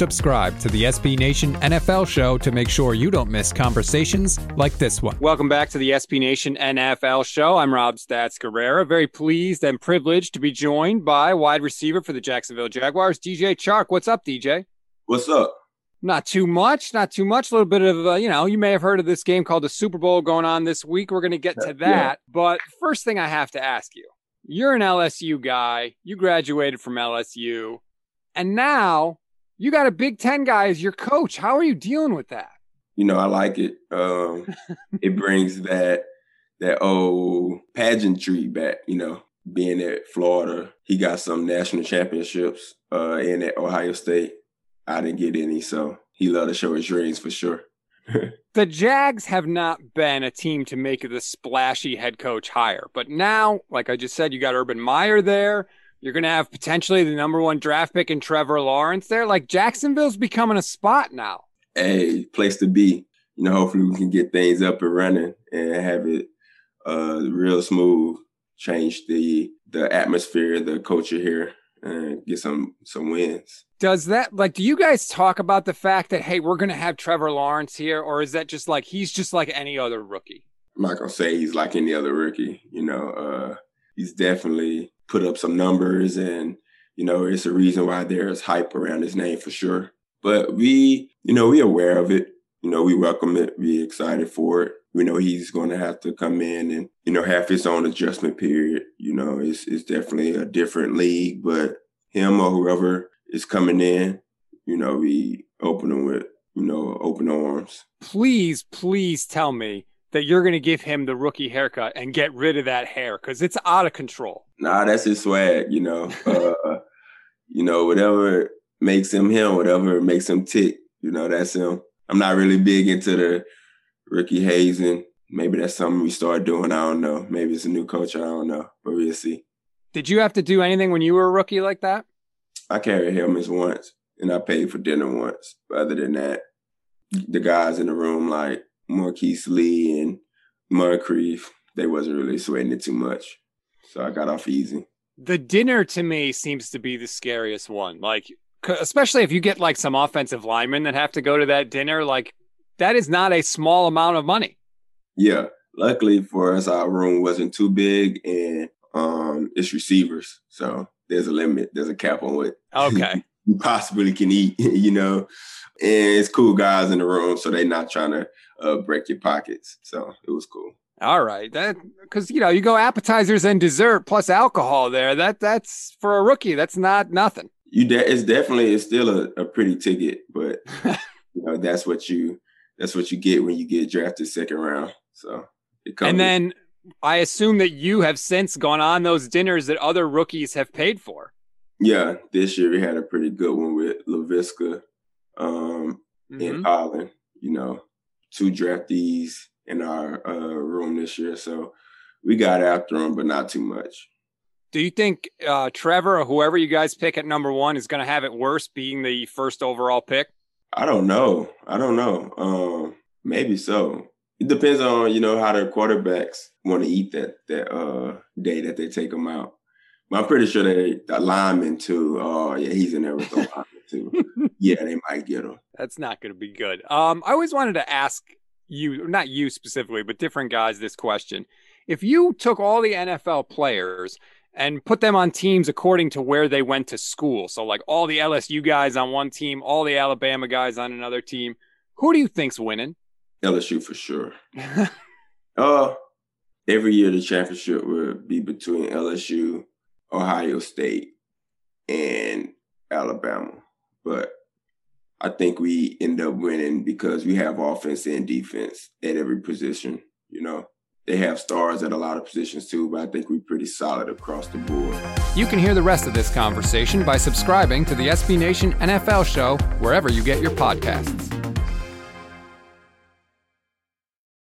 Subscribe to the SB Nation NFL show to make sure you don't miss conversations like this one. Welcome back to the SB Nation NFL show. I'm Rob Stats Guerrera. Very pleased and privileged to be joined by wide receiver for the Jacksonville Jaguars, DJ Chark. What's up, DJ? What's up? Not too much, not too much. A little bit of, uh, you know, you may have heard of this game called the Super Bowl going on this week. We're going to get to that. Yeah. But first thing I have to ask you you're an LSU guy, you graduated from LSU, and now you got a Big Ten guy as your coach. How are you dealing with that? You know, I like it. Um, it brings that that old pageantry back. You know, being at Florida, he got some national championships uh, in at Ohio State. I didn't get any, so he loved to show his rings for sure. the Jags have not been a team to make the splashy head coach hire, but now, like I just said, you got Urban Meyer there. You're going to have potentially the number one draft pick in Trevor Lawrence there. Like Jacksonville's becoming a spot now. Hey, place to be. You know, hopefully we can get things up and running and have it uh, real smooth. Change the the atmosphere, the culture here, and get some some wins. Does that like? Do you guys talk about the fact that hey, we're going to have Trevor Lawrence here, or is that just like he's just like any other rookie? I'm not gonna say he's like any other rookie. You know, uh, he's definitely put up some numbers and you know it's a reason why there's hype around his name for sure. But we you know we aware of it. You know we welcome it. We excited for it. We know he's going to have to come in and you know have his own adjustment period. You know it's, it's definitely a different league but him or whoever is coming in you know we open them with you know open arms. Please please tell me that you're going to give him the rookie haircut and get rid of that hair because it's out of control. Nah, that's his swag, you know. uh, you know, whatever makes him him, whatever makes him tick, you know, that's him. I'm not really big into the rookie hazing. Maybe that's something we start doing. I don't know. Maybe it's a new coach. I don't know, but we'll see. Did you have to do anything when you were a rookie like that? I carried helmets once, and I paid for dinner once. But other than that, the guys in the room like Marquise Lee and Moncrief, they wasn't really sweating it too much. So I got off easy. The dinner to me seems to be the scariest one. Like, especially if you get like some offensive linemen that have to go to that dinner, like that is not a small amount of money. Yeah. Luckily for us, our room wasn't too big and um it's receivers. So there's a limit, there's a cap on what okay. you possibly can eat, you know. And it's cool guys in the room, so they're not trying to uh, break your pockets. So it was cool. All right, that because you know you go appetizers and dessert plus alcohol there. That that's for a rookie. That's not nothing. You de- it's definitely it's still a, a pretty ticket, but you know that's what you that's what you get when you get drafted second round. So and then I assume that you have since gone on those dinners that other rookies have paid for. Yeah, this year we had a pretty good one with Laviska um, mm-hmm. in Holland. You know, two draftees in our uh, room this year, so we got after them, but not too much. Do you think uh, Trevor or whoever you guys pick at number one is going to have it worse being the first overall pick? I don't know. I don't know. Um, maybe so. It depends on you know how their quarterbacks want to eat that that uh, day that they take them out. But I'm pretty sure they the lineman too. Oh yeah, he's in there with the lineman too. yeah, they might get him. That's not going to be good. Um, I always wanted to ask you, not you specifically, but different guys, this question: If you took all the NFL players and put them on teams according to where they went to school, so like all the LSU guys on one team, all the Alabama guys on another team, who do you think's winning? LSU for sure. uh, every year the championship will be between LSU Ohio State, and Alabama. But I think we end up winning because we have offense and defense at every position. You know, they have stars at a lot of positions too, but I think we're pretty solid across the board. You can hear the rest of this conversation by subscribing to the SB Nation NFL show wherever you get your podcasts.